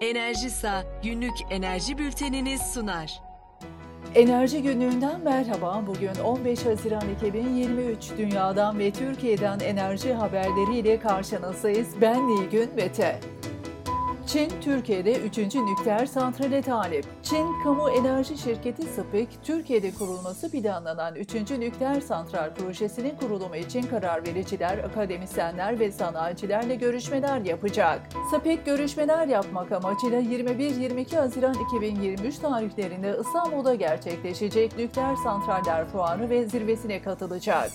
Enerjisa günlük enerji bülteniniz sunar. Enerji günlüğünden merhaba. Bugün 15 Haziran 2023 dünyadan ve Türkiye'den enerji haberleriyle karşınızdayız. Ben Nilgün Mete. Çin, Türkiye'de 3. nükleer santrale talip. Çin, kamu enerji şirketi SPEC, Türkiye'de kurulması planlanan 3. nükleer santral projesinin kurulumu için karar vericiler, akademisyenler ve sanayicilerle görüşmeler yapacak. SPEC görüşmeler yapmak amacıyla 21-22 Haziran 2023 tarihlerinde İstanbul'da gerçekleşecek nükleer santraller fuarı ve zirvesine katılacak.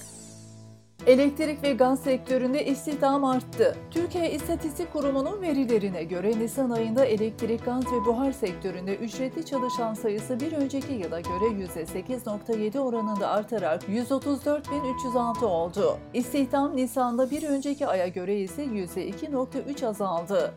Elektrik ve gaz sektöründe istihdam arttı. Türkiye İstatistik Kurumu'nun verilerine göre Nisan ayında elektrik, gaz ve buhar sektöründe ücretli çalışan sayısı bir önceki yıla göre %8.7 oranında artarak 134.306 oldu. İstihdam Nisan'da bir önceki aya göre ise %2.3 azaldı.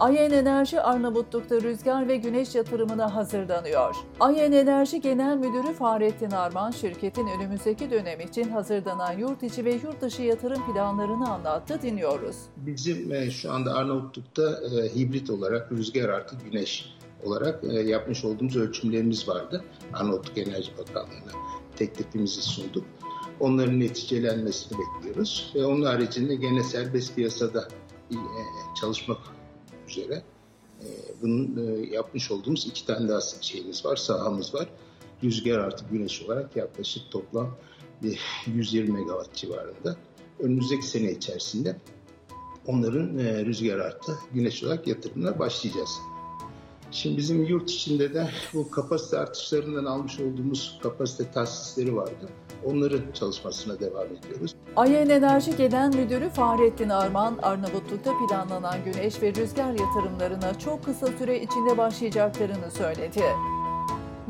Ayen Enerji Arnavutluk'ta rüzgar ve güneş yatırımına hazırlanıyor. Ayen Enerji Genel Müdürü Fahrettin Arman, şirketin önümüzdeki dönem için hazırlanan yurt içi ve yurt dışı yatırım planlarını anlattı. Dinliyoruz. Bizim e, şu anda Arnavutluk'ta e, hibrit olarak rüzgar artı güneş olarak e, yapmış olduğumuz ölçümlerimiz vardı. Arnavutluk Enerji Bakanlığı'na teklifimizi sunduk. Onların neticelenmesini bekliyoruz. Ve onun haricinde gene serbest piyasada çalışmak üzere. E, bunun e, yapmış olduğumuz iki tane daha şeyimiz var, sahamız var. Rüzgar artı güneş olarak yaklaşık toplam 120 megawatt civarında. Önümüzdeki sene içerisinde onların e, rüzgar artı güneş olarak yatırımına başlayacağız. Şimdi bizim yurt içinde de bu kapasite artışlarından almış olduğumuz kapasite tahsisleri vardı. Onların çalışmasına devam ediyoruz. Ayen Enerji Genel Müdürü Fahrettin Arman, Arnavutluk'ta planlanan güneş ve rüzgar yatırımlarına çok kısa süre içinde başlayacaklarını söyledi.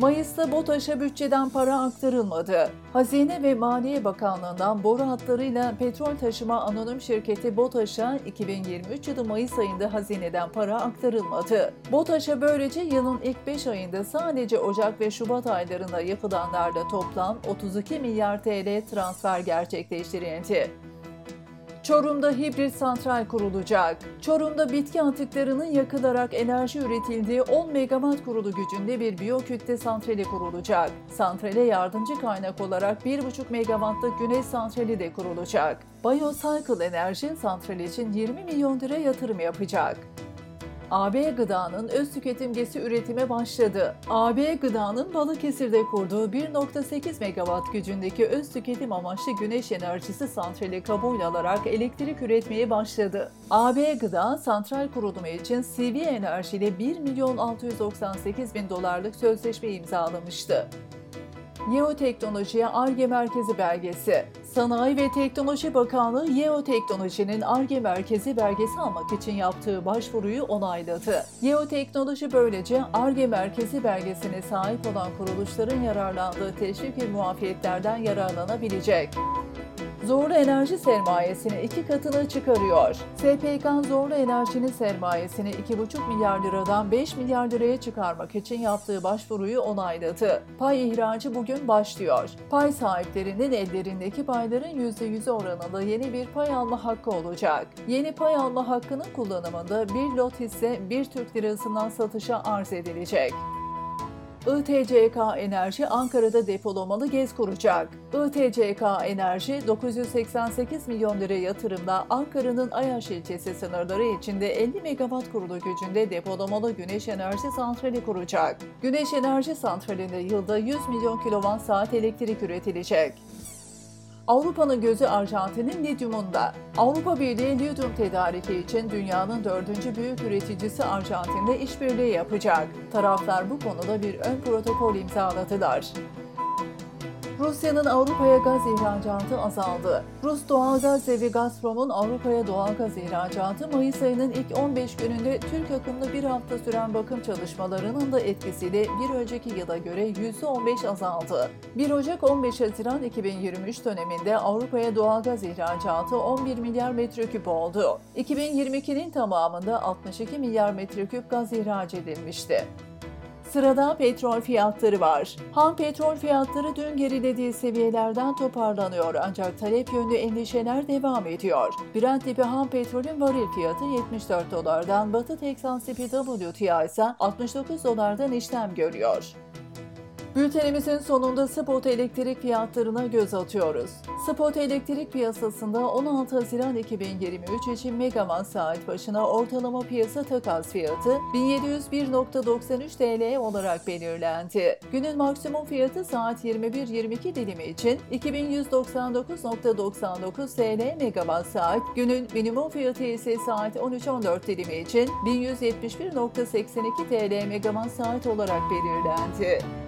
Mayıs'ta BOTAŞ'a bütçeden para aktarılmadı. Hazine ve Maliye Bakanlığı'ndan boru hatlarıyla petrol taşıma anonim şirketi BOTAŞ'a 2023 yılı Mayıs ayında hazineden para aktarılmadı. BOTAŞ'a böylece yılın ilk 5 ayında sadece Ocak ve Şubat aylarında yapılanlarla toplam 32 milyar TL transfer gerçekleştirildi. Çorum'da hibrit santral kurulacak. Çorum'da bitki atıklarının yakılarak enerji üretildiği 10 megawatt kurulu gücünde bir biyokütle santrali kurulacak. Santrale yardımcı kaynak olarak 1,5 megawattlık güneş santrali de kurulacak. Biocycle Enerji santral için 20 milyon lira yatırım yapacak. AB Gıda'nın öz tüketim gesi üretime başladı. AB Gıda'nın Balıkesir'de kurduğu 1.8 megawatt gücündeki öz tüketim amaçlı güneş enerjisi santrali kabul alarak elektrik üretmeye başladı. AB Gıda, santral kurulumu için CV Enerji ile 1 milyon 698 bin dolarlık sözleşme imzalamıştı. Yeoteknolojiye ARGE Merkezi belgesi. Sanayi ve Teknoloji Bakanlığı Yeoteknoloji'nin ARGE Merkezi belgesi almak için yaptığı başvuruyu onayladı. Yeoteknoloji böylece ARGE Merkezi belgesine sahip olan kuruluşların yararlandığı teşvik ve muafiyetlerden yararlanabilecek. Zorlu enerji sermayesini iki katına çıkarıyor. SPK Zorlu Enerji'nin sermayesini 2,5 milyar liradan 5 milyar liraya çıkarmak için yaptığı başvuruyu onayladı. Pay ihracı bugün başlıyor. Pay sahiplerinin ellerindeki payların %100'ü oranında yeni bir pay alma hakkı olacak. Yeni pay alma hakkının kullanımında bir lot hisse 1 Türk lirasından satışa arz edilecek. ITCK Enerji Ankara'da depolamalı gez kuracak. ITCK Enerji 988 milyon lira yatırımla Ankara'nın Ayaş ilçesi sınırları içinde 50 megawatt kurulu gücünde depolamalı güneş enerji santrali kuracak. Güneş enerji santralinde yılda 100 milyon kilowatt saat elektrik üretilecek. Avrupa'nın gözü Arjantin'in lityumunda. Avrupa Birliği lityum tedariki için dünyanın dördüncü büyük üreticisi Arjantin'de işbirliği yapacak. Taraflar bu konuda bir ön protokol imzaladılar. Rusya'nın Avrupa'ya gaz ihracatı azaldı. Rus doğalgaz devi Gazprom'un Avrupa'ya doğalgaz ihracatı Mayıs ayının ilk 15 gününde Türk akımlı bir hafta süren bakım çalışmalarının da etkisiyle bir önceki yıla göre %15 azaldı. 1 Ocak 15 Haziran 2023 döneminde Avrupa'ya doğalgaz ihracatı 11 milyar metreküp oldu. 2022'nin tamamında 62 milyar metreküp gaz ihraç edilmişti. Sırada petrol fiyatları var. Ham petrol fiyatları dün gerilediği seviyelerden toparlanıyor ancak talep yönlü endişeler devam ediyor. Brent tipi ham petrolün varil fiyatı 74 dolardan, Batı Teksan tipi WTI ise 69 dolardan işlem görüyor. Bültenimizin sonunda spot elektrik fiyatlarına göz atıyoruz. Spot elektrik piyasasında 16 Haziran 2023 için megawatt saat başına ortalama piyasa takas fiyatı 1701.93 TL olarak belirlendi. Günün maksimum fiyatı saat 21.22 dilimi için 2199.99 TL megawatt saat, günün minimum fiyatı ise saat 13.14 dilimi için 1171.82 TL megawatt saat olarak belirlendi.